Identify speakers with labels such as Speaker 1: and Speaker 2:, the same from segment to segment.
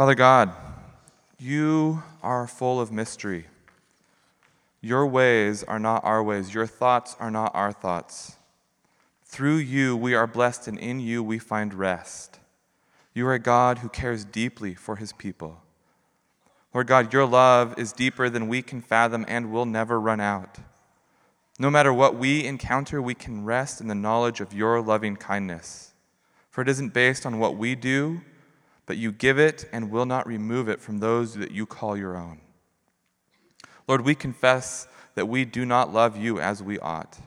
Speaker 1: Father God, you are full of mystery. Your ways are not our ways, your thoughts are not our thoughts. Through you we are blessed, and in you we find rest. You are a God who cares deeply for his people. Lord God, your love is deeper than we can fathom and will never run out. No matter what we encounter, we can rest in the knowledge of your loving kindness. For it isn't based on what we do, but you give it and will not remove it from those that you call your own. Lord, we confess that we do not love you as we ought.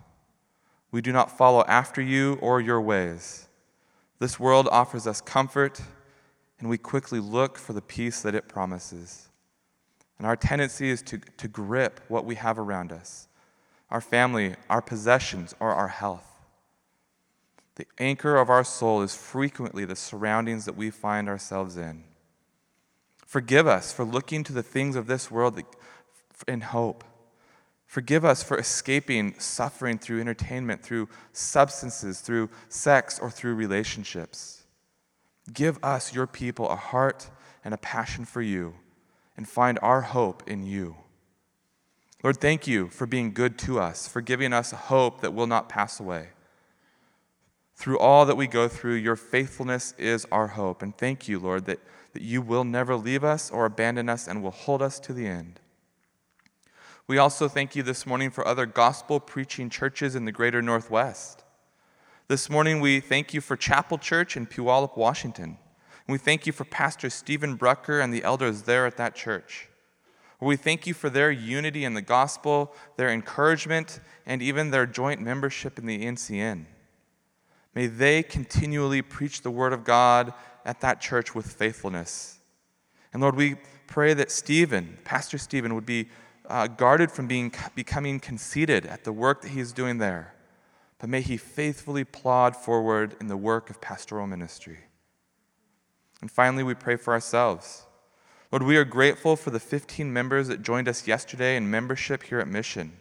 Speaker 1: We do not follow after you or your ways. This world offers us comfort, and we quickly look for the peace that it promises. And our tendency is to, to grip what we have around us our family, our possessions, or our health. The anchor of our soul is frequently the surroundings that we find ourselves in. Forgive us for looking to the things of this world in hope. Forgive us for escaping suffering through entertainment, through substances, through sex, or through relationships. Give us, your people, a heart and a passion for you, and find our hope in you. Lord, thank you for being good to us, for giving us a hope that will not pass away. Through all that we go through, your faithfulness is our hope. And thank you, Lord, that, that you will never leave us or abandon us and will hold us to the end. We also thank you this morning for other gospel preaching churches in the greater Northwest. This morning, we thank you for Chapel Church in Puyallup, Washington. And we thank you for Pastor Stephen Brucker and the elders there at that church. We thank you for their unity in the gospel, their encouragement, and even their joint membership in the NCN. May they continually preach the word of God at that church with faithfulness. And Lord, we pray that Stephen, Pastor Stephen, would be uh, guarded from being, becoming conceited at the work that he is doing there. But may he faithfully plod forward in the work of pastoral ministry. And finally, we pray for ourselves. Lord, we are grateful for the 15 members that joined us yesterday in membership here at Mission.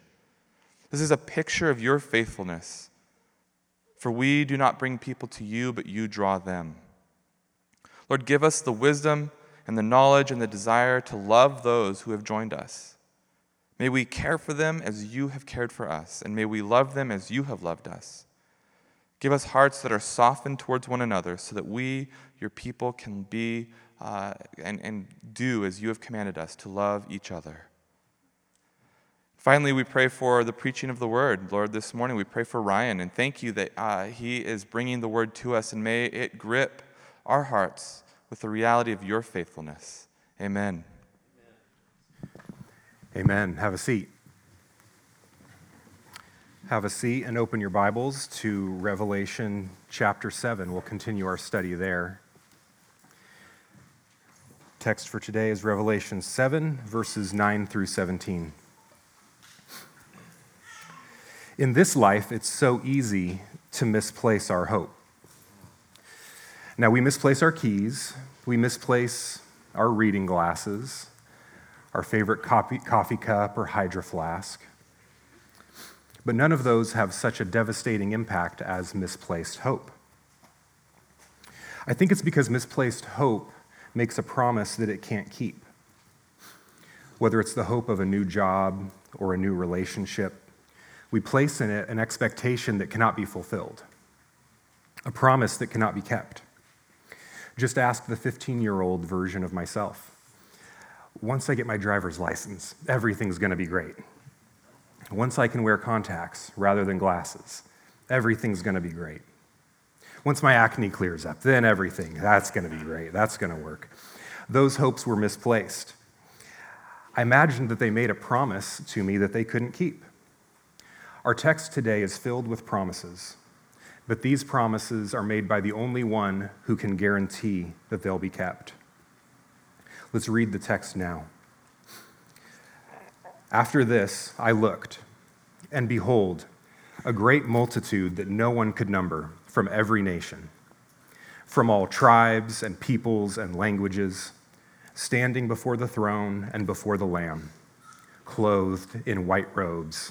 Speaker 1: This is a picture of your faithfulness. For we do not bring people to you, but you draw them. Lord, give us the wisdom and the knowledge and the desire to love those who have joined us. May we care for them as you have cared for us, and may we love them as you have loved us. Give us hearts that are softened towards one another so that we, your people, can be uh, and, and do as you have commanded us to love each other. Finally, we pray for the preaching of the word. Lord, this morning we pray for Ryan and thank you that uh, he is bringing the word to us and may it grip our hearts with the reality of your faithfulness. Amen.
Speaker 2: Amen. Have a seat. Have a seat and open your Bibles to Revelation chapter 7. We'll continue our study there. Text for today is Revelation 7, verses 9 through 17. In this life, it's so easy to misplace our hope. Now, we misplace our keys, we misplace our reading glasses, our favorite coffee, coffee cup or hydro flask. But none of those have such a devastating impact as misplaced hope. I think it's because misplaced hope makes a promise that it can't keep. Whether it's the hope of a new job or a new relationship, we place in it an expectation that cannot be fulfilled, a promise that cannot be kept. Just ask the 15 year old version of myself. Once I get my driver's license, everything's going to be great. Once I can wear contacts rather than glasses, everything's going to be great. Once my acne clears up, then everything, that's going to be great. That's going to work. Those hopes were misplaced. I imagined that they made a promise to me that they couldn't keep. Our text today is filled with promises, but these promises are made by the only one who can guarantee that they'll be kept. Let's read the text now. After this, I looked, and behold, a great multitude that no one could number from every nation, from all tribes and peoples and languages, standing before the throne and before the Lamb, clothed in white robes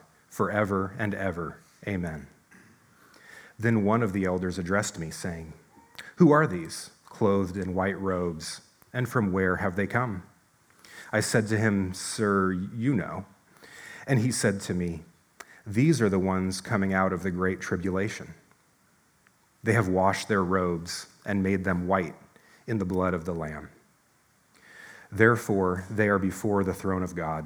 Speaker 2: forever and ever. Amen. Then one of the elders addressed me, saying, Who are these, clothed in white robes, and from where have they come? I said to him, Sir, you know. And he said to me, These are the ones coming out of the great tribulation. They have washed their robes and made them white in the blood of the Lamb. Therefore, they are before the throne of God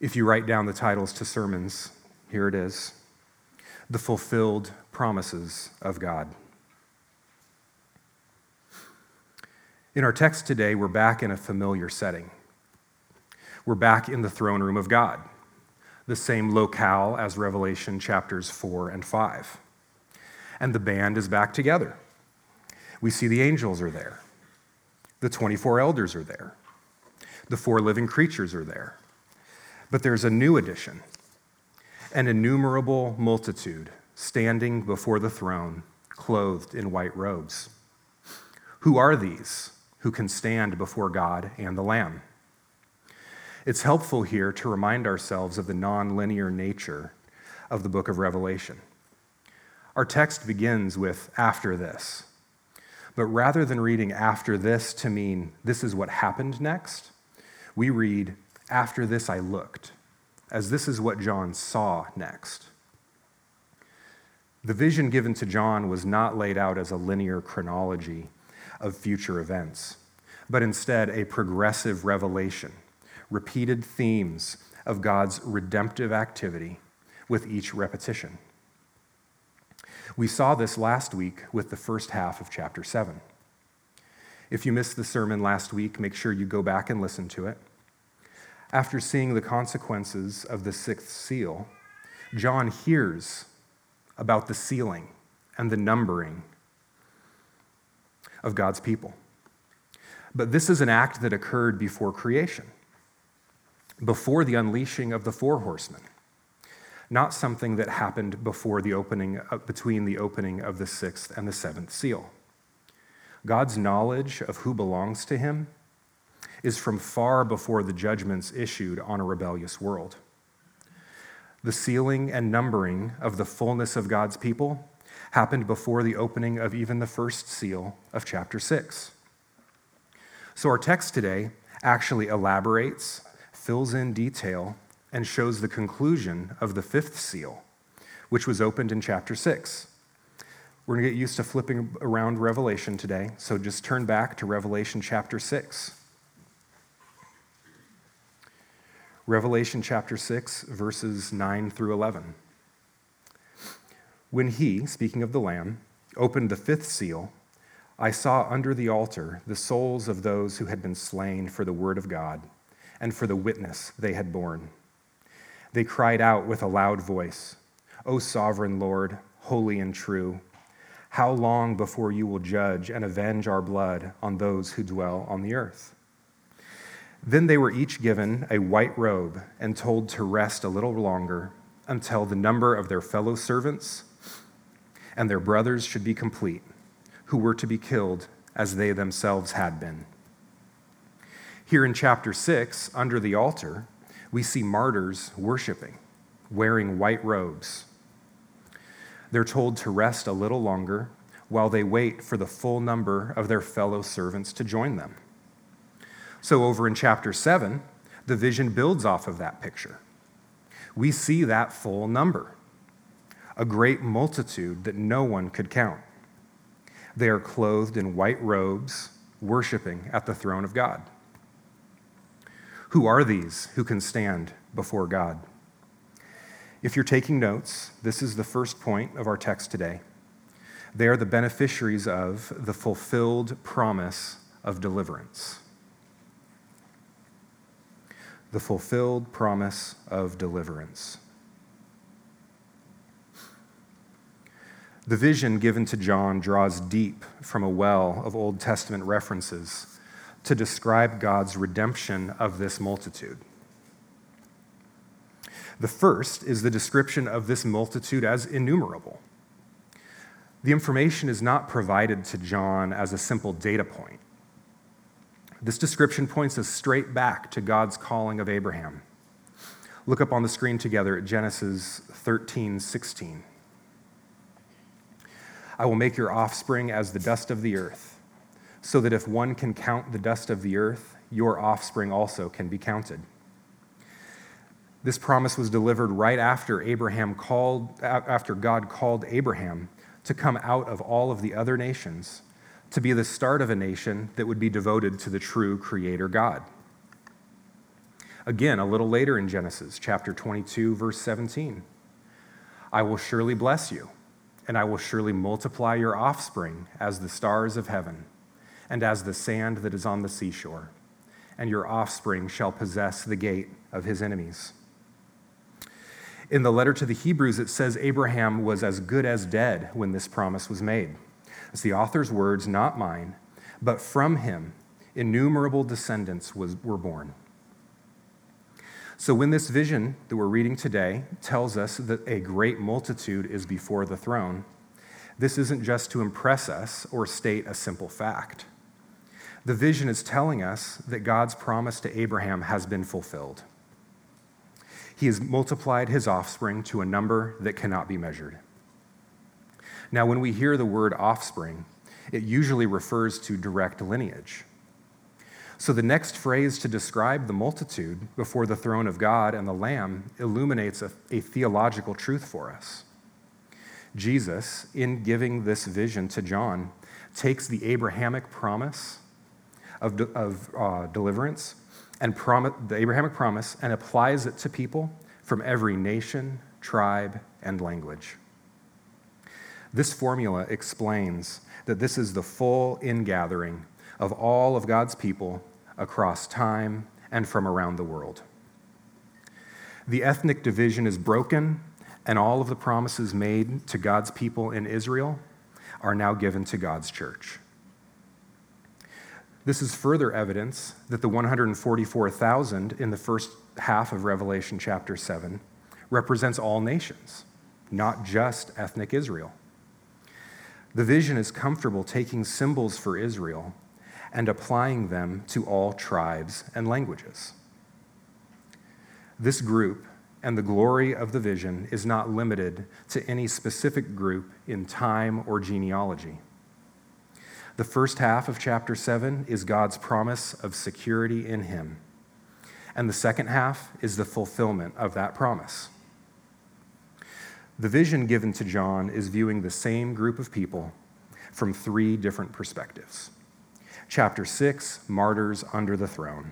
Speaker 2: If you write down the titles to sermons, here it is The Fulfilled Promises of God. In our text today, we're back in a familiar setting. We're back in the throne room of God, the same locale as Revelation chapters 4 and 5. And the band is back together. We see the angels are there, the 24 elders are there, the four living creatures are there. But there's a new addition an innumerable multitude standing before the throne, clothed in white robes. Who are these who can stand before God and the Lamb? It's helpful here to remind ourselves of the nonlinear nature of the book of Revelation. Our text begins with after this. But rather than reading after this to mean this is what happened next, we read after this I looked, as this is what John saw next. The vision given to John was not laid out as a linear chronology of future events, but instead a progressive revelation, repeated themes of God's redemptive activity with each repetition. We saw this last week with the first half of chapter 7. If you missed the sermon last week, make sure you go back and listen to it. After seeing the consequences of the sixth seal, John hears about the sealing and the numbering of God's people. But this is an act that occurred before creation, before the unleashing of the four horsemen, not something that happened before the opening, uh, between the opening of the sixth and the seventh seal. God's knowledge of who belongs to him is from far before the judgments issued on a rebellious world. The sealing and numbering of the fullness of God's people happened before the opening of even the first seal of chapter 6. So, our text today actually elaborates, fills in detail, and shows the conclusion of the fifth seal, which was opened in chapter 6. We're going to get used to flipping around Revelation today, so just turn back to Revelation chapter 6. Revelation chapter 6, verses 9 through 11. When he, speaking of the Lamb, opened the fifth seal, I saw under the altar the souls of those who had been slain for the word of God and for the witness they had borne. They cried out with a loud voice, O sovereign Lord, holy and true, how long before you will judge and avenge our blood on those who dwell on the earth? Then they were each given a white robe and told to rest a little longer until the number of their fellow servants and their brothers should be complete, who were to be killed as they themselves had been. Here in chapter 6, under the altar, we see martyrs worshiping, wearing white robes. They're told to rest a little longer while they wait for the full number of their fellow servants to join them. So, over in chapter 7, the vision builds off of that picture. We see that full number a great multitude that no one could count. They are clothed in white robes, worshiping at the throne of God. Who are these who can stand before God? If you're taking notes, this is the first point of our text today. They are the beneficiaries of the fulfilled promise of deliverance. The fulfilled promise of deliverance. The vision given to John draws deep from a well of Old Testament references to describe God's redemption of this multitude. The first is the description of this multitude as innumerable. The information is not provided to John as a simple data point. This description points us straight back to God's calling of Abraham. Look up on the screen together at Genesis 13 16. I will make your offspring as the dust of the earth, so that if one can count the dust of the earth, your offspring also can be counted. This promise was delivered right after Abraham called after God called Abraham to come out of all of the other nations to be the start of a nation that would be devoted to the true creator God. Again, a little later in Genesis chapter 22 verse 17. I will surely bless you and I will surely multiply your offspring as the stars of heaven and as the sand that is on the seashore, and your offspring shall possess the gate of his enemies. In the letter to the Hebrews, it says Abraham was as good as dead when this promise was made. It's the author's words, not mine, but from him innumerable descendants was, were born. So, when this vision that we're reading today tells us that a great multitude is before the throne, this isn't just to impress us or state a simple fact. The vision is telling us that God's promise to Abraham has been fulfilled. He has multiplied his offspring to a number that cannot be measured. Now, when we hear the word offspring, it usually refers to direct lineage. So the next phrase to describe the multitude before the throne of God and the Lamb illuminates a, a, theological truth for us. Jesus, in giving this vision to John, takes the Abrahamic promise of, of uh, deliverance and prom- the Abrahamic promise and applies it to people from every nation, tribe, and language. This formula explains that this is the full ingathering of all of God's people across time and from around the world. The ethnic division is broken, and all of the promises made to God's people in Israel are now given to God's church. This is further evidence that the 144,000 in the first half of Revelation chapter 7 represents all nations, not just ethnic Israel. The vision is comfortable taking symbols for Israel and applying them to all tribes and languages. This group and the glory of the vision is not limited to any specific group in time or genealogy. The first half of chapter 7 is God's promise of security in Him, and the second half is the fulfillment of that promise. The vision given to John is viewing the same group of people from three different perspectives. Chapter 6, martyrs under the throne.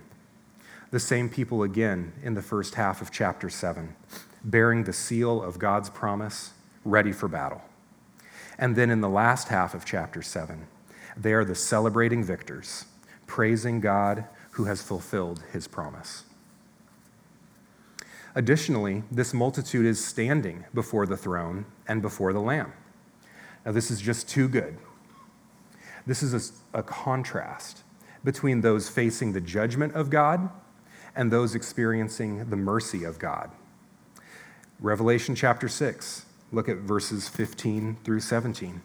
Speaker 2: The same people again in the first half of chapter 7, bearing the seal of God's promise, ready for battle. And then in the last half of chapter 7, they are the celebrating victors, praising God who has fulfilled his promise. Additionally, this multitude is standing before the throne and before the Lamb. Now, this is just too good. This is a, a contrast between those facing the judgment of God and those experiencing the mercy of God. Revelation chapter 6, look at verses 15 through 17.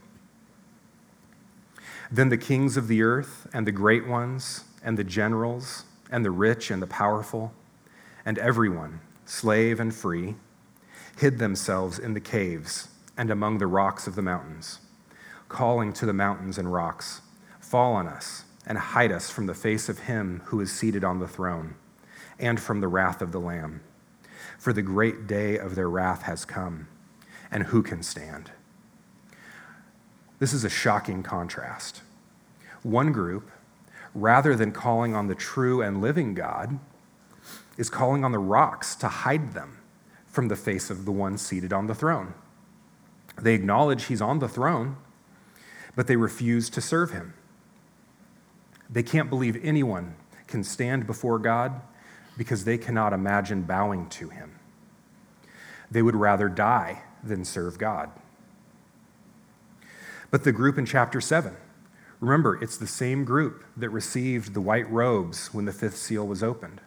Speaker 2: Then the kings of the earth, and the great ones, and the generals, and the rich and the powerful, and everyone, slave and free, hid themselves in the caves and among the rocks of the mountains calling to the mountains and rocks, Fall on us and hide us from the face of him who is seated on the throne and from the wrath of the Lamb. For the great day of their wrath has come, and who can stand? This is a shocking contrast. One group, rather than calling on the true and living God, is calling on the rocks to hide them from the face of the one seated on the throne. They acknowledge he's on the throne, but they refuse to serve him. They can't believe anyone can stand before God because they cannot imagine bowing to him. They would rather die than serve God. But the group in chapter 7, remember, it's the same group that received the white robes when the fifth seal was opened.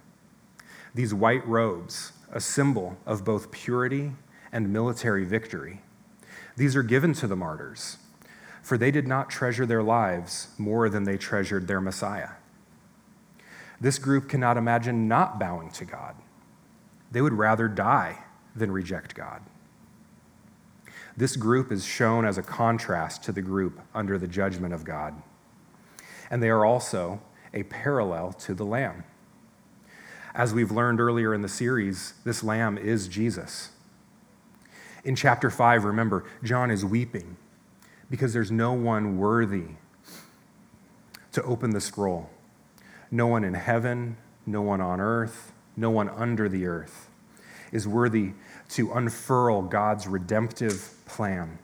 Speaker 2: These white robes, a symbol of both purity and military victory, these are given to the martyrs, for they did not treasure their lives more than they treasured their Messiah. This group cannot imagine not bowing to God. They would rather die than reject God. This group is shown as a contrast to the group under the judgment of God. And they are also a parallel to the Lamb. As we've learned earlier in the series, this Lamb is Jesus. In chapter 5, remember, John is weeping because there's no one worthy to open the scroll. No one in heaven, no one on earth, no one under the earth is worthy to unfurl God's redemptive plan.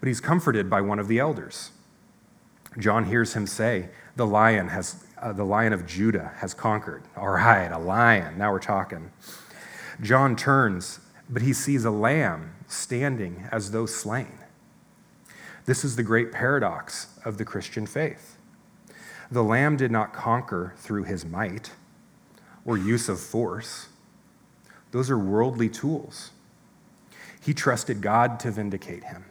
Speaker 2: But he's comforted by one of the elders. John hears him say, The lion, has, uh, the lion of Judah has conquered. All right, a lion. Now we're talking. John turns, but he sees a lamb standing as though slain. This is the great paradox of the Christian faith. The lamb did not conquer through his might or use of force. Those are worldly tools. He trusted God to vindicate him.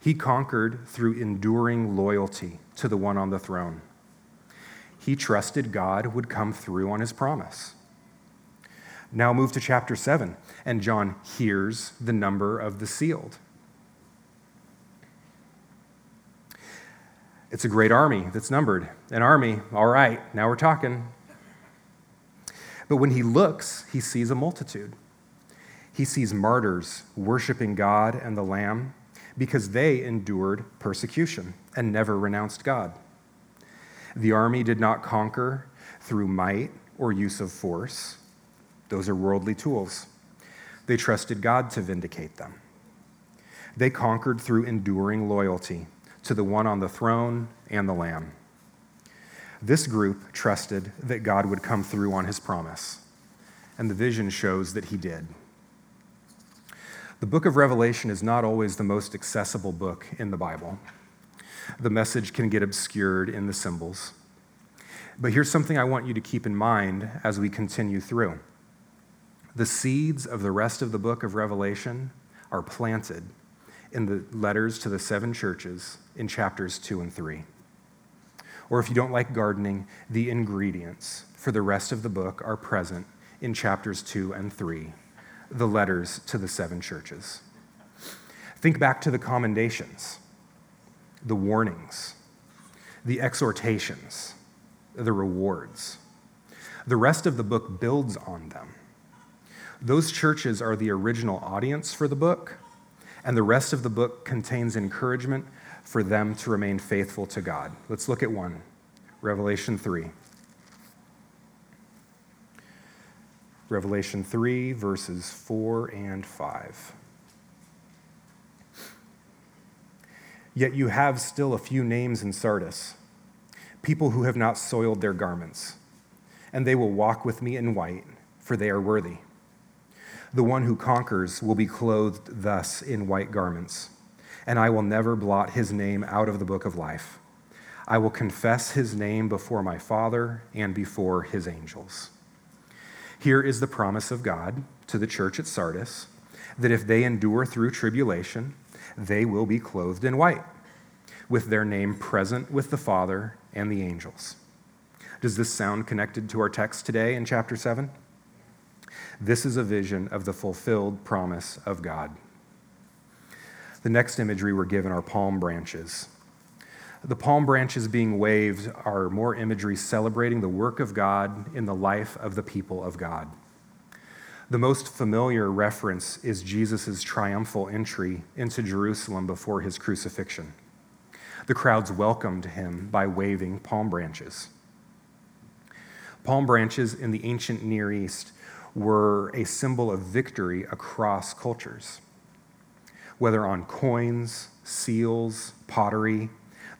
Speaker 2: He conquered through enduring loyalty to the one on the throne. He trusted God would come through on his promise. Now move to chapter 7, and John hears the number of the sealed. It's a great army that's numbered. An army, all right, now we're talking. But when he looks, he sees a multitude. He sees martyrs worshiping God and the Lamb because they endured persecution and never renounced God. The army did not conquer through might or use of force, those are worldly tools. They trusted God to vindicate them. They conquered through enduring loyalty to the one on the throne and the Lamb. This group trusted that God would come through on his promise, and the vision shows that he did. The book of Revelation is not always the most accessible book in the Bible. The message can get obscured in the symbols. But here's something I want you to keep in mind as we continue through. The seeds of the rest of the book of Revelation are planted in the letters to the seven churches in chapters 2 and 3. Or if you don't like gardening, the ingredients for the rest of the book are present in chapters 2 and 3, the letters to the seven churches. Think back to the commendations, the warnings, the exhortations, the rewards. The rest of the book builds on them. Those churches are the original audience for the book, and the rest of the book contains encouragement for them to remain faithful to God. Let's look at one Revelation 3. Revelation 3, verses 4 and 5. Yet you have still a few names in Sardis, people who have not soiled their garments, and they will walk with me in white, for they are worthy. The one who conquers will be clothed thus in white garments, and I will never blot his name out of the book of life. I will confess his name before my Father and before his angels. Here is the promise of God to the church at Sardis that if they endure through tribulation, they will be clothed in white, with their name present with the Father and the angels. Does this sound connected to our text today in chapter 7? This is a vision of the fulfilled promise of God. The next imagery we're given are palm branches. The palm branches being waved are more imagery celebrating the work of God in the life of the people of God. The most familiar reference is Jesus' triumphal entry into Jerusalem before his crucifixion. The crowds welcomed him by waving palm branches. Palm branches in the ancient Near East were a symbol of victory across cultures. Whether on coins, seals, pottery,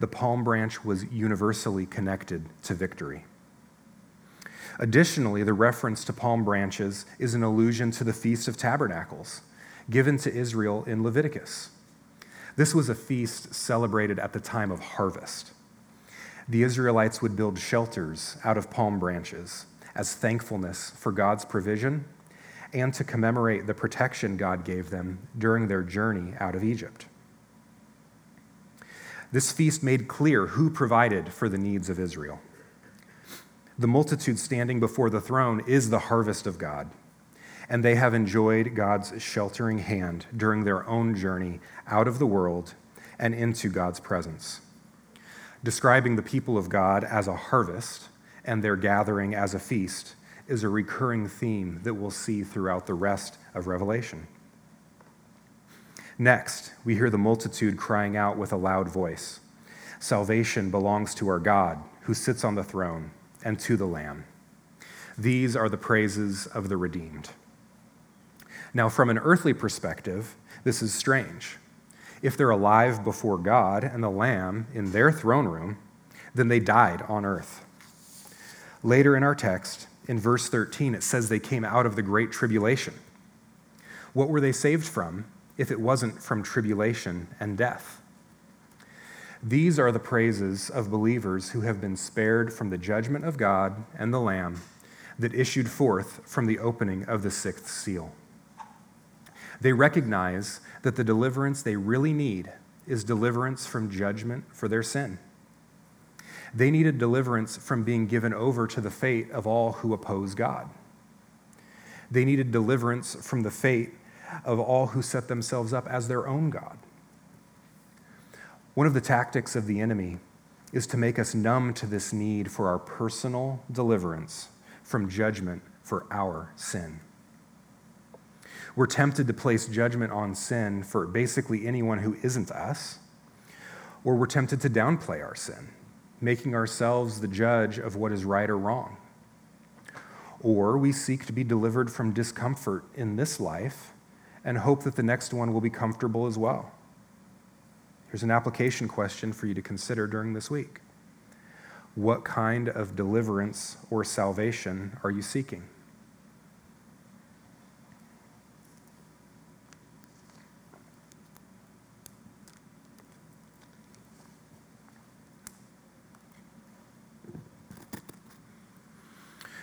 Speaker 2: the palm branch was universally connected to victory. Additionally, the reference to palm branches is an allusion to the Feast of Tabernacles, given to Israel in Leviticus. This was a feast celebrated at the time of harvest. The Israelites would build shelters out of palm branches as thankfulness for God's provision and to commemorate the protection God gave them during their journey out of Egypt. This feast made clear who provided for the needs of Israel. The multitude standing before the throne is the harvest of God, and they have enjoyed God's sheltering hand during their own journey out of the world and into God's presence. Describing the people of God as a harvest and their gathering as a feast is a recurring theme that we'll see throughout the rest of Revelation. Next, we hear the multitude crying out with a loud voice Salvation belongs to our God, who sits on the throne, and to the Lamb. These are the praises of the redeemed. Now, from an earthly perspective, this is strange. If they're alive before God and the Lamb in their throne room, then they died on earth. Later in our text, in verse 13, it says they came out of the great tribulation. What were they saved from if it wasn't from tribulation and death. These are the praises of believers who have been spared from the judgment of God and the Lamb that issued forth from the opening of the sixth seal. They recognize that the deliverance they really need is deliverance from judgment for their sin. They needed deliverance from being given over to the fate of all who oppose God. They needed deliverance from the fate of all who set themselves up as their own God. One of the tactics of the enemy is to make us numb to this need for our personal deliverance from judgment for our sin. We're tempted to place judgment on sin for basically anyone who isn't us, or we're tempted to downplay our sin, making ourselves the judge of what is right or wrong. Or we seek to be delivered from discomfort in this life and hope that the next one will be comfortable as well. Here's an application question for you to consider during this week. What kind of deliverance or salvation are you seeking?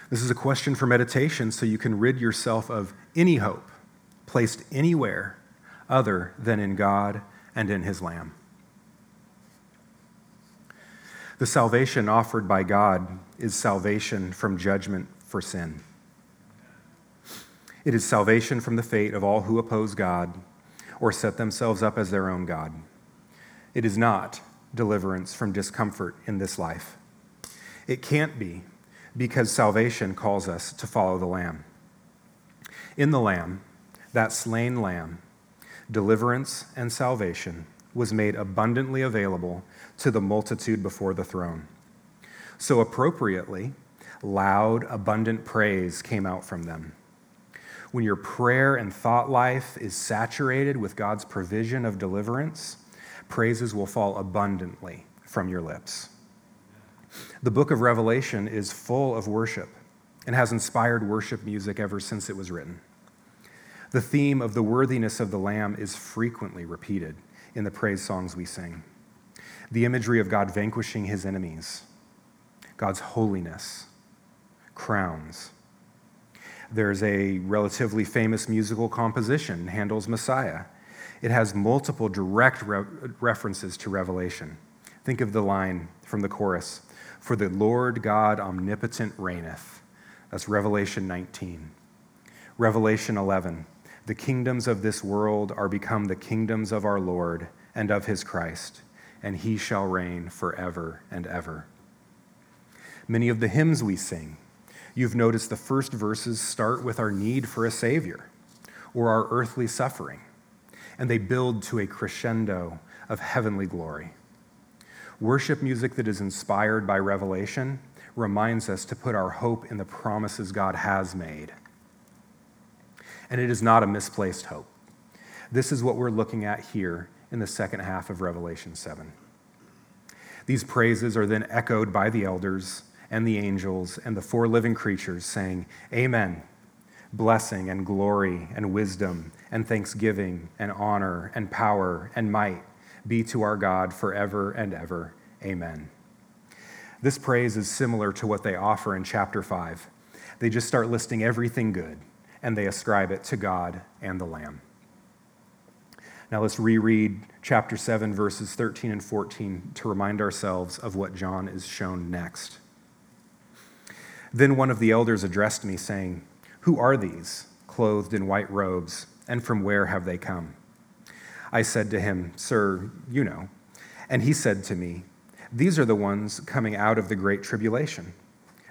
Speaker 2: This is a question for meditation so you can rid yourself of any hope placed anywhere other than in God and in His Lamb. The salvation offered by God is salvation from judgment for sin. It is salvation from the fate of all who oppose God or set themselves up as their own God. It is not deliverance from discomfort in this life. It can't be because salvation calls us to follow the Lamb. In the Lamb, that slain lamb, deliverance and salvation was made abundantly available to the multitude before the throne. So, appropriately, loud, abundant praise came out from them. When your prayer and thought life is saturated with God's provision of deliverance, praises will fall abundantly from your lips. The book of Revelation is full of worship and has inspired worship music ever since it was written. The theme of the worthiness of the Lamb is frequently repeated in the praise songs we sing. The imagery of God vanquishing his enemies, God's holiness, crowns. There's a relatively famous musical composition, Handel's Messiah. It has multiple direct re- references to Revelation. Think of the line from the chorus For the Lord God omnipotent reigneth. That's Revelation 19. Revelation 11 the kingdoms of this world are become the kingdoms of our Lord and of his Christ, and he shall reign forever and ever. Many of the hymns we sing, you've noticed the first verses start with our need for a Savior or our earthly suffering, and they build to a crescendo of heavenly glory. Worship music that is inspired by revelation reminds us to put our hope in the promises God has made. And it is not a misplaced hope. This is what we're looking at here in the second half of Revelation 7. These praises are then echoed by the elders and the angels and the four living creatures, saying, Amen. Blessing and glory and wisdom and thanksgiving and honor and power and might be to our God forever and ever. Amen. This praise is similar to what they offer in chapter 5. They just start listing everything good and they ascribe it to God and the Lamb. Now let's reread chapter 7, verses 13 and 14 to remind ourselves of what John is shown next. Then one of the elders addressed me, saying, Who are these, clothed in white robes, and from where have they come? I said to him, Sir, you know. And he said to me, These are the ones coming out of the great tribulation.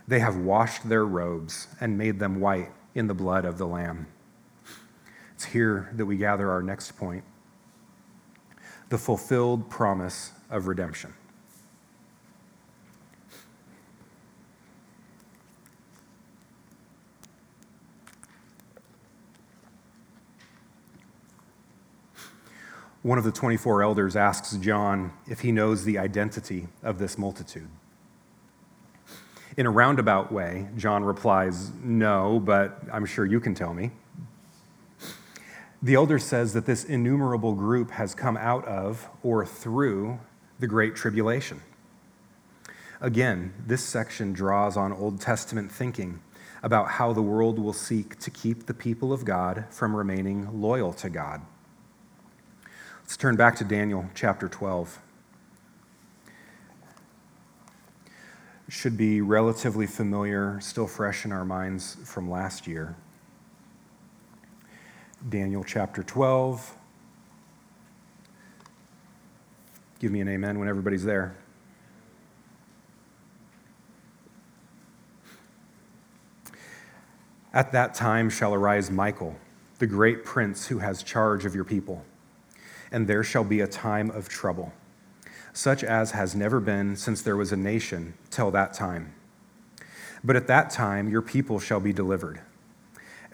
Speaker 2: They have washed their robes and made them white in the blood of the Lamb. It's here that we gather our next point the fulfilled promise of redemption. One of the 24 elders asks John if he knows the identity of this multitude. In a roundabout way, John replies, No, but I'm sure you can tell me. The elder says that this innumerable group has come out of or through the Great Tribulation. Again, this section draws on Old Testament thinking about how the world will seek to keep the people of God from remaining loyal to God. Let's turn back to Daniel chapter 12. should be relatively familiar, still fresh in our minds from last year. Daniel chapter 12. Give me an amen when everybody's there. At that time shall arise Michael, the great prince who has charge of your people, and there shall be a time of trouble, such as has never been since there was a nation till that time. But at that time your people shall be delivered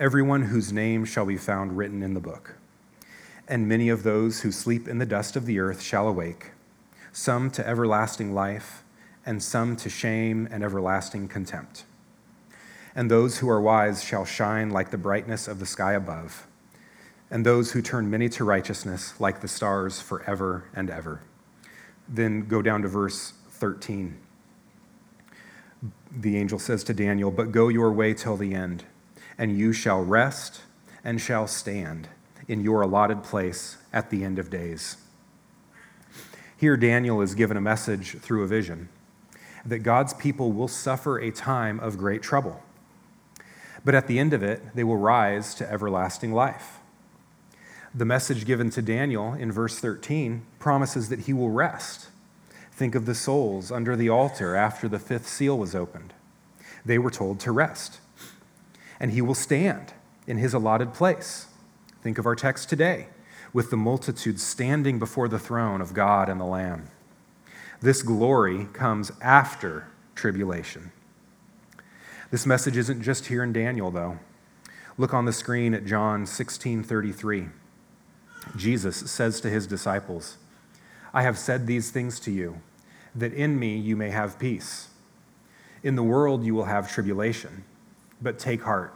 Speaker 2: everyone whose name shall be found written in the book. And many of those who sleep in the dust of the earth shall awake, some to everlasting life, and some to shame and everlasting contempt. And those who are wise shall shine like the brightness of the sky above, and those who turn many to righteousness like the stars forever and ever. Then go down to verse 13. The angel says to Daniel, But go your way till the end and you shall rest and shall stand in your allotted place at the end of days. Here, Daniel is given a message through a vision that God's people will suffer a time of great trouble. But at the end of it, they will rise to everlasting life. The message given to Daniel in verse 13 promises that he will rest. Think of the souls under the altar after the fifth seal was opened. They were told to rest and he will stand in his allotted place. Think of our text today, with the multitude standing before the throne of God and the Lamb. This glory comes after tribulation. This message isn't just here in Daniel, though. Look on the screen at John 16 33. Jesus says to his disciples, I have said these things to you, that in me you may have peace. In the world you will have tribulation but take heart.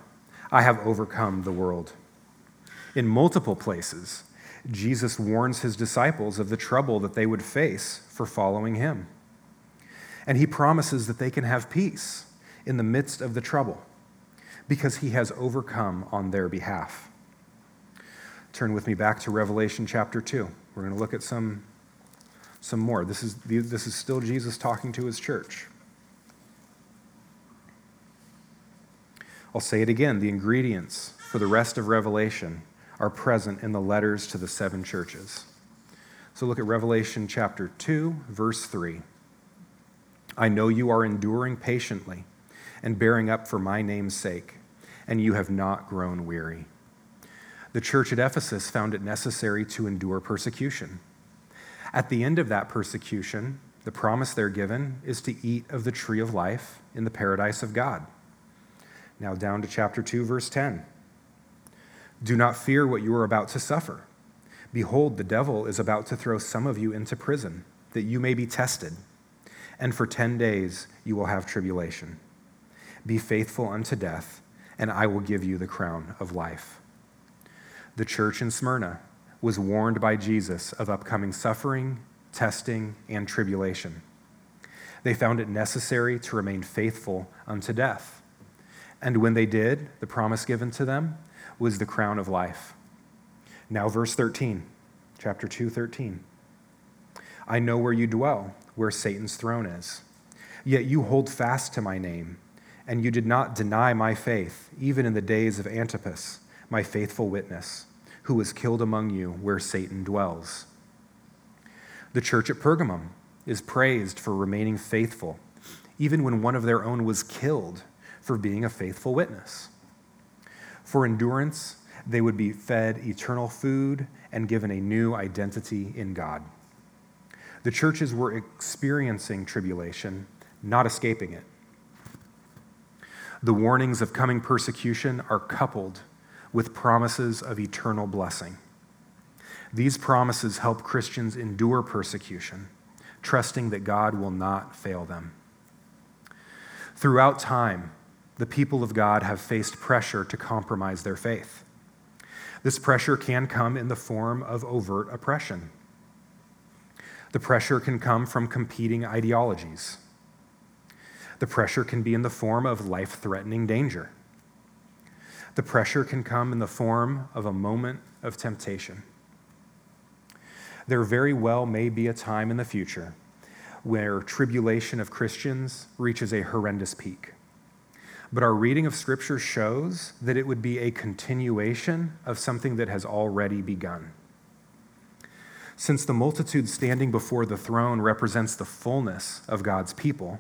Speaker 2: I have overcome the world. In multiple places, Jesus warns his disciples of the trouble that they would face for following him. And he promises that they can have peace in the midst of the trouble because he has overcome on their behalf. Turn with me back to Revelation chapter 2. We're going to look at some, some more. This is, this is still Jesus talking to his church. I'll say it again the ingredients for the rest of Revelation are present in the letters to the seven churches. So look at Revelation chapter 2, verse 3. I know you are enduring patiently and bearing up for my name's sake, and you have not grown weary. The church at Ephesus found it necessary to endure persecution. At the end of that persecution, the promise they're given is to eat of the tree of life in the paradise of God. Now, down to chapter 2, verse 10. Do not fear what you are about to suffer. Behold, the devil is about to throw some of you into prison, that you may be tested. And for 10 days you will have tribulation. Be faithful unto death, and I will give you the crown of life. The church in Smyrna was warned by Jesus of upcoming suffering, testing, and tribulation. They found it necessary to remain faithful unto death. And when they did, the promise given to them was the crown of life. Now, verse 13, chapter 2, 13. I know where you dwell, where Satan's throne is. Yet you hold fast to my name, and you did not deny my faith, even in the days of Antipas, my faithful witness, who was killed among you where Satan dwells. The church at Pergamum is praised for remaining faithful, even when one of their own was killed for being a faithful witness. For endurance, they would be fed eternal food and given a new identity in God. The churches were experiencing tribulation, not escaping it. The warnings of coming persecution are coupled with promises of eternal blessing. These promises help Christians endure persecution, trusting that God will not fail them. Throughout time, the people of God have faced pressure to compromise their faith. This pressure can come in the form of overt oppression. The pressure can come from competing ideologies. The pressure can be in the form of life threatening danger. The pressure can come in the form of a moment of temptation. There very well may be a time in the future where tribulation of Christians reaches a horrendous peak. But our reading of Scripture shows that it would be a continuation of something that has already begun. Since the multitude standing before the throne represents the fullness of God's people,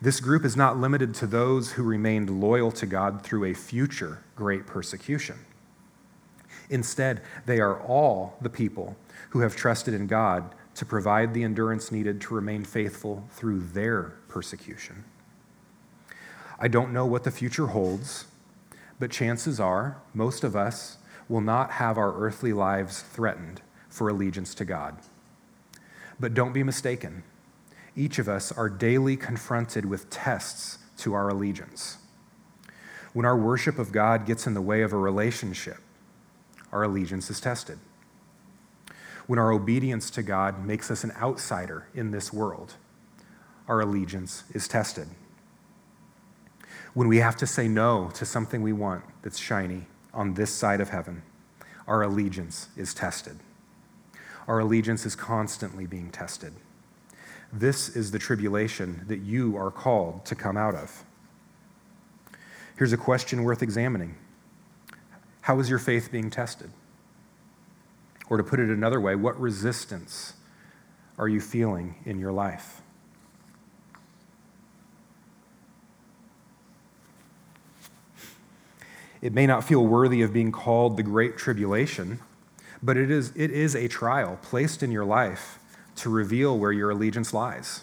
Speaker 2: this group is not limited to those who remained loyal to God through a future great persecution. Instead, they are all the people who have trusted in God to provide the endurance needed to remain faithful through their persecution. I don't know what the future holds, but chances are most of us will not have our earthly lives threatened for allegiance to God. But don't be mistaken. Each of us are daily confronted with tests to our allegiance. When our worship of God gets in the way of a relationship, our allegiance is tested. When our obedience to God makes us an outsider in this world, our allegiance is tested when we have to say no to something we want that's shiny on this side of heaven, our allegiance is tested. Our allegiance is constantly being tested. This is the tribulation that you are called to come out of. Here's a question worth examining How is your faith being tested? Or to put it another way, what resistance are you feeling in your life? It may not feel worthy of being called the Great Tribulation, but it is, it is a trial placed in your life to reveal where your allegiance lies.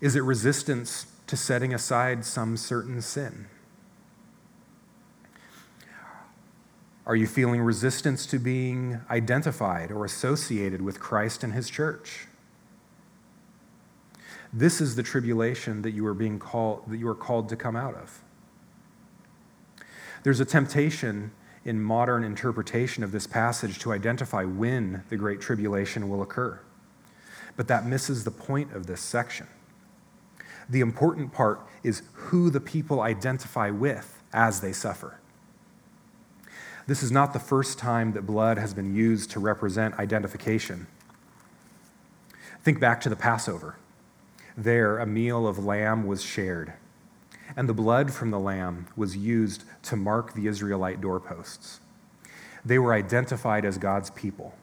Speaker 2: Is it resistance to setting aside some certain sin? Are you feeling resistance to being identified or associated with Christ and his church? This is the tribulation that you are being called that you are called to come out of. There's a temptation in modern interpretation of this passage to identify when the Great Tribulation will occur. But that misses the point of this section. The important part is who the people identify with as they suffer. This is not the first time that blood has been used to represent identification. Think back to the Passover. There, a meal of lamb was shared and the blood from the lamb was used to mark the Israelite doorposts. They were identified as God's people,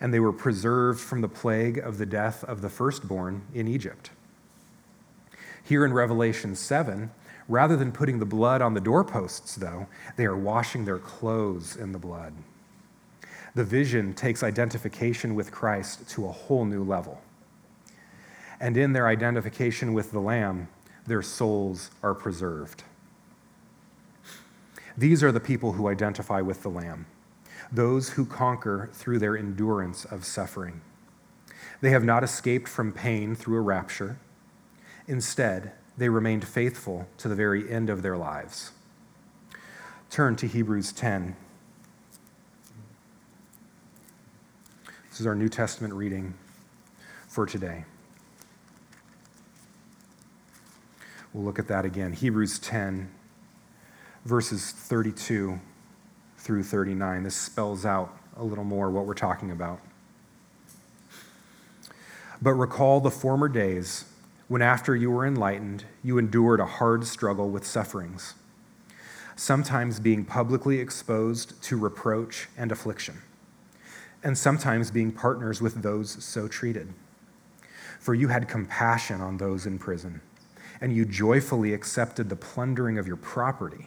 Speaker 2: and they were preserved from the plague of the death of the firstborn in Egypt. Here in Revelation 7, rather than putting the blood on the doorposts, though, they are washing their clothes in the blood. The vision takes identification with Christ to a whole new level. And in their identification with the Lamb, their souls are preserved. These are the people who identify with the Lamb, those who conquer through their endurance of suffering. They have not escaped from pain through a rapture. Instead, they remained faithful to the very end of their lives. Turn to Hebrews 10. This is our New Testament reading for today. We'll look at that again. Hebrews 10, verses 32 through 39. This spells out a little more what we're talking about. But recall the former days when, after you were enlightened, you endured a hard struggle with sufferings, sometimes being publicly exposed to reproach and affliction, and sometimes being partners with those so treated. For you had compassion on those in prison and you joyfully accepted the plundering of your property,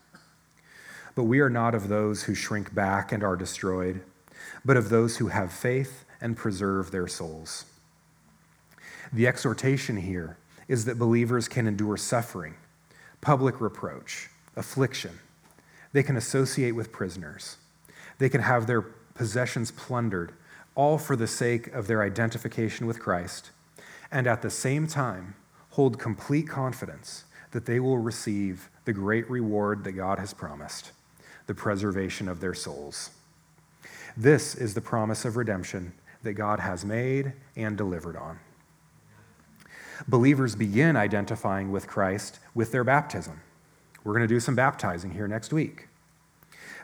Speaker 2: But we are not of those who shrink back and are destroyed, but of those who have faith and preserve their souls. The exhortation here is that believers can endure suffering, public reproach, affliction. They can associate with prisoners. They can have their possessions plundered, all for the sake of their identification with Christ. And at the same time, hold complete confidence that they will receive the great reward that God has promised the preservation of their souls. This is the promise of redemption that God has made and delivered on. Believers begin identifying with Christ with their baptism. We're going to do some baptizing here next week.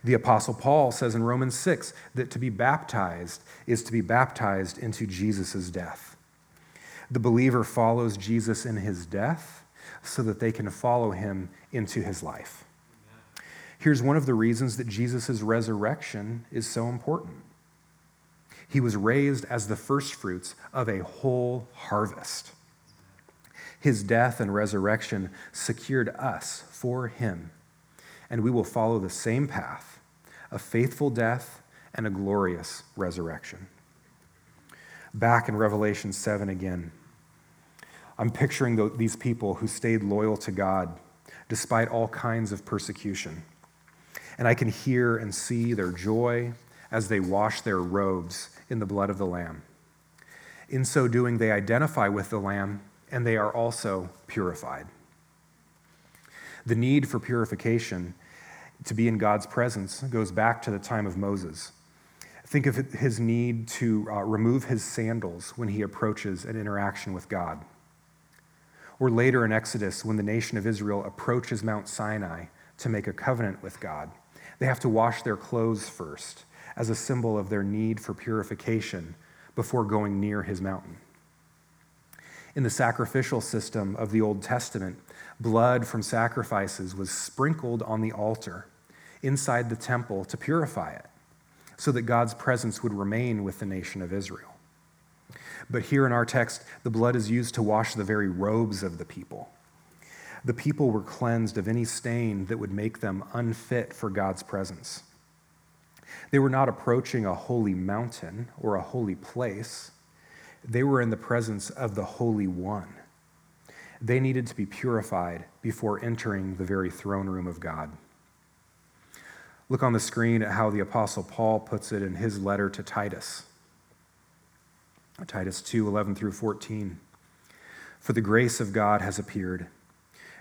Speaker 2: The Apostle Paul says in Romans 6 that to be baptized is to be baptized into Jesus' death. The believer follows Jesus in his death so that they can follow him into his life. Here's one of the reasons that Jesus' resurrection is so important. He was raised as the firstfruits of a whole harvest. His death and resurrection secured us for him, and we will follow the same path a faithful death and a glorious resurrection. Back in Revelation 7 again, I'm picturing the, these people who stayed loyal to God despite all kinds of persecution. And I can hear and see their joy as they wash their robes in the blood of the Lamb. In so doing, they identify with the Lamb and they are also purified. The need for purification to be in God's presence goes back to the time of Moses. Think of his need to uh, remove his sandals when he approaches an interaction with God. Or later in Exodus, when the nation of Israel approaches Mount Sinai to make a covenant with God, they have to wash their clothes first as a symbol of their need for purification before going near his mountain. In the sacrificial system of the Old Testament, blood from sacrifices was sprinkled on the altar inside the temple to purify it so that God's presence would remain with the nation of Israel. But here in our text, the blood is used to wash the very robes of the people. The people were cleansed of any stain that would make them unfit for God's presence. They were not approaching a holy mountain or a holy place. They were in the presence of the Holy One. They needed to be purified before entering the very throne room of God. Look on the screen at how the Apostle Paul puts it in his letter to Titus. Titus 2 11 through 14. For the grace of God has appeared,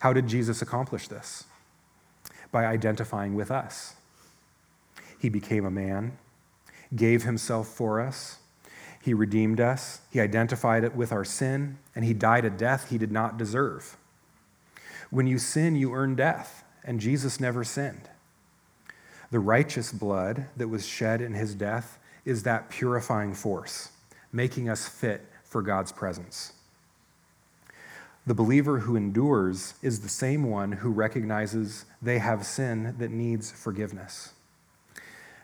Speaker 2: How did Jesus accomplish this? By identifying with us. He became a man, gave himself for us. He redeemed us. He identified it with our sin, and he died a death he did not deserve. When you sin, you earn death, and Jesus never sinned. The righteous blood that was shed in his death is that purifying force, making us fit for God's presence. The believer who endures is the same one who recognizes they have sin that needs forgiveness.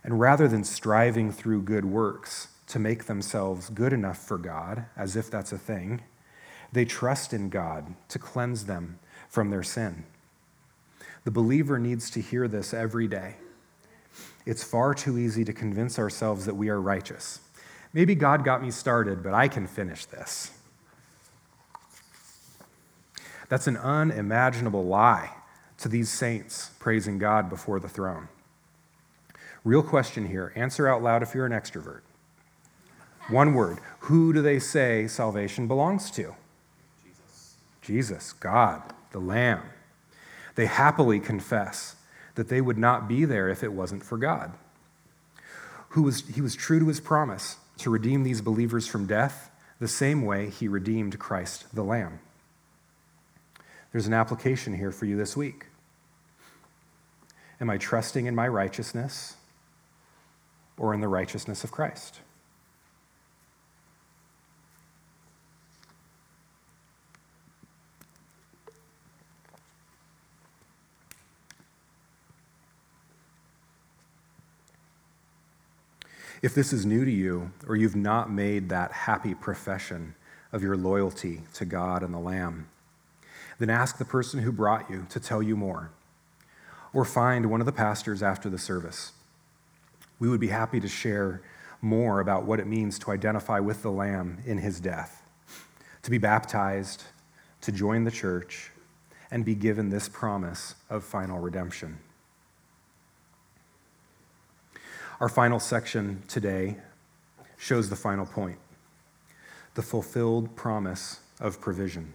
Speaker 2: And rather than striving through good works to make themselves good enough for God, as if that's a thing, they trust in God to cleanse them from their sin. The believer needs to hear this every day. It's far too easy to convince ourselves that we are righteous. Maybe God got me started, but I can finish this. That's an unimaginable lie to these saints praising God before the throne. Real question here. Answer out loud if you're an extrovert. One word. Who do they say salvation belongs to? Jesus. Jesus, God, the Lamb. They happily confess that they would not be there if it wasn't for God. Who was, he was true to his promise to redeem these believers from death the same way he redeemed Christ the Lamb. There's an application here for you this week. Am I trusting in my righteousness or in the righteousness of Christ? If this is new to you, or you've not made that happy profession of your loyalty to God and the Lamb, then ask the person who brought you to tell you more. Or find one of the pastors after the service. We would be happy to share more about what it means to identify with the Lamb in his death, to be baptized, to join the church, and be given this promise of final redemption. Our final section today shows the final point the fulfilled promise of provision.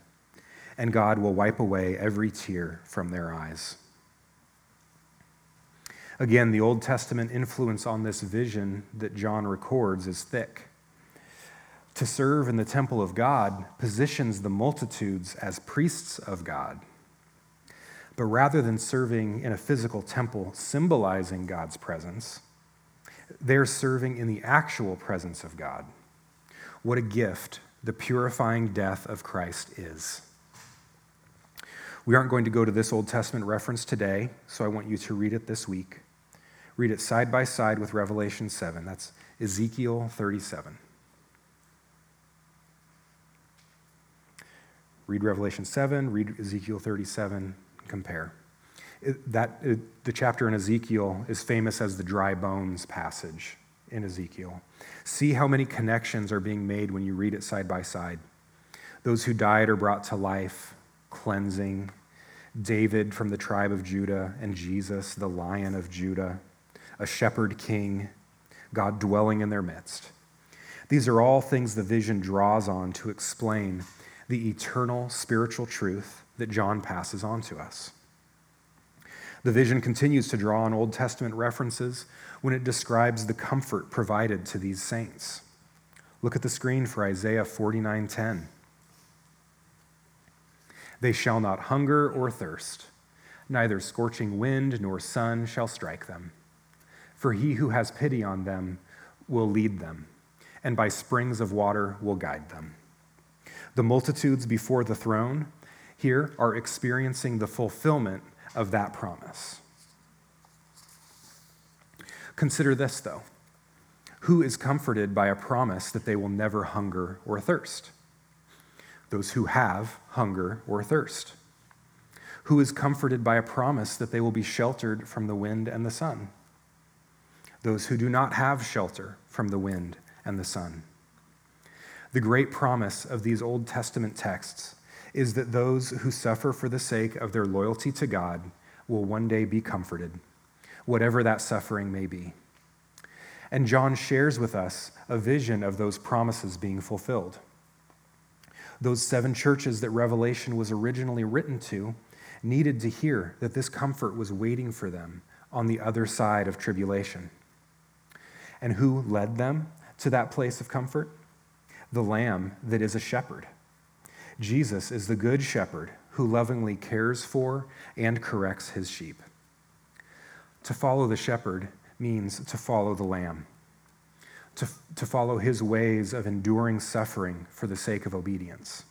Speaker 2: and God will wipe away every tear from their eyes. Again, the Old Testament influence on this vision that John records is thick. To serve in the temple of God positions the multitudes as priests of God. But rather than serving in a physical temple symbolizing God's presence, they're serving in the actual presence of God. What a gift the purifying death of Christ is. We aren't going to go to this Old Testament reference today, so I want you to read it this week. Read it side by side with Revelation 7. That's Ezekiel 37. Read Revelation 7, read Ezekiel 37, compare. It, that, it, the chapter in Ezekiel is famous as the dry bones passage in Ezekiel. See how many connections are being made when you read it side by side. Those who died are brought to life, cleansing, David from the tribe of Judah, and Jesus, the lion of Judah, a shepherd king, God dwelling in their midst. These are all things the vision draws on to explain the eternal spiritual truth that John passes on to us. The vision continues to draw on Old Testament references when it describes the comfort provided to these saints. Look at the screen for Isaiah 49:10. They shall not hunger or thirst, neither scorching wind nor sun shall strike them. For he who has pity on them will lead them, and by springs of water will guide them. The multitudes before the throne here are experiencing the fulfillment of that promise. Consider this, though. Who is comforted by a promise that they will never hunger or thirst? Those who have hunger or thirst. Who is comforted by a promise that they will be sheltered from the wind and the sun? Those who do not have shelter from the wind and the sun. The great promise of these Old Testament texts is that those who suffer for the sake of their loyalty to God will one day be comforted, whatever that suffering may be. And John shares with us a vision of those promises being fulfilled. Those seven churches that Revelation was originally written to needed to hear that this comfort was waiting for them on the other side of tribulation. And who led them to that place of comfort? The Lamb that is a shepherd. Jesus is the good shepherd who lovingly cares for and corrects his sheep. To follow the shepherd means to follow the Lamb, to, to follow his ways of enduring suffering for the sake of obedience,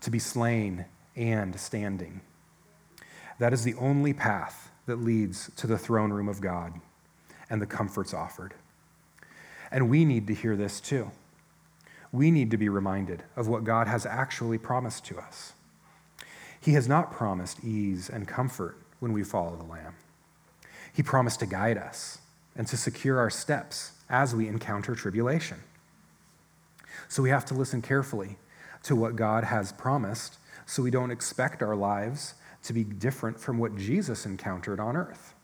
Speaker 2: to be slain and standing. That is the only path that leads to the throne room of God and the comforts offered. And we need to hear this too. We need to be reminded of what God has actually promised to us. He has not promised ease and comfort when we follow the Lamb. He promised to guide us and to secure our steps as we encounter tribulation. So we have to listen carefully to what God has promised so we don't expect our lives to be different from what Jesus encountered on earth.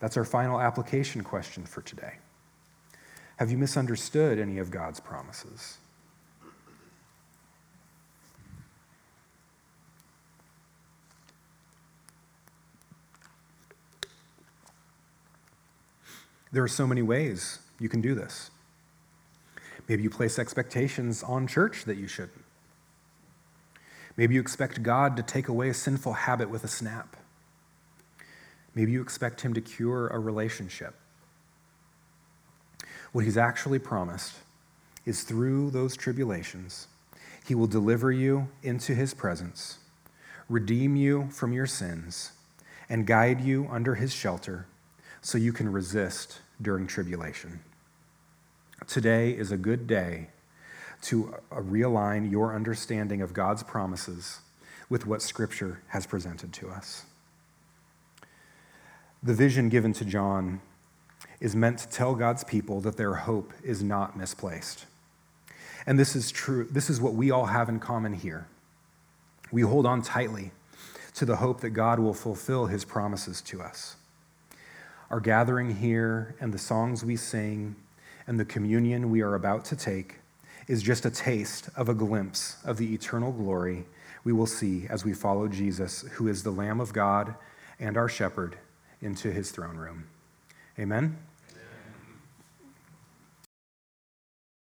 Speaker 2: That's our final application question for today. Have you misunderstood any of God's promises? There are so many ways you can do this. Maybe you place expectations on church that you shouldn't. Maybe you expect God to take away a sinful habit with a snap. Maybe you expect Him to cure a relationship. What He's actually promised is through those tribulations, He will deliver you into His presence, redeem you from your sins, and guide you under His shelter so you can resist during tribulation. Today is a good day to uh, realign your understanding of God's promises with what Scripture has presented to us. The vision given to John is meant to tell God's people that their hope is not misplaced. And this is true. This is what we all have in common here. We hold on tightly to the hope that God will fulfill his promises to us. Our gathering here and the songs we sing and the communion we are about to take is just a taste of a glimpse of the eternal glory we will see as we follow Jesus, who is the Lamb of God and our shepherd, into his throne room. Amen.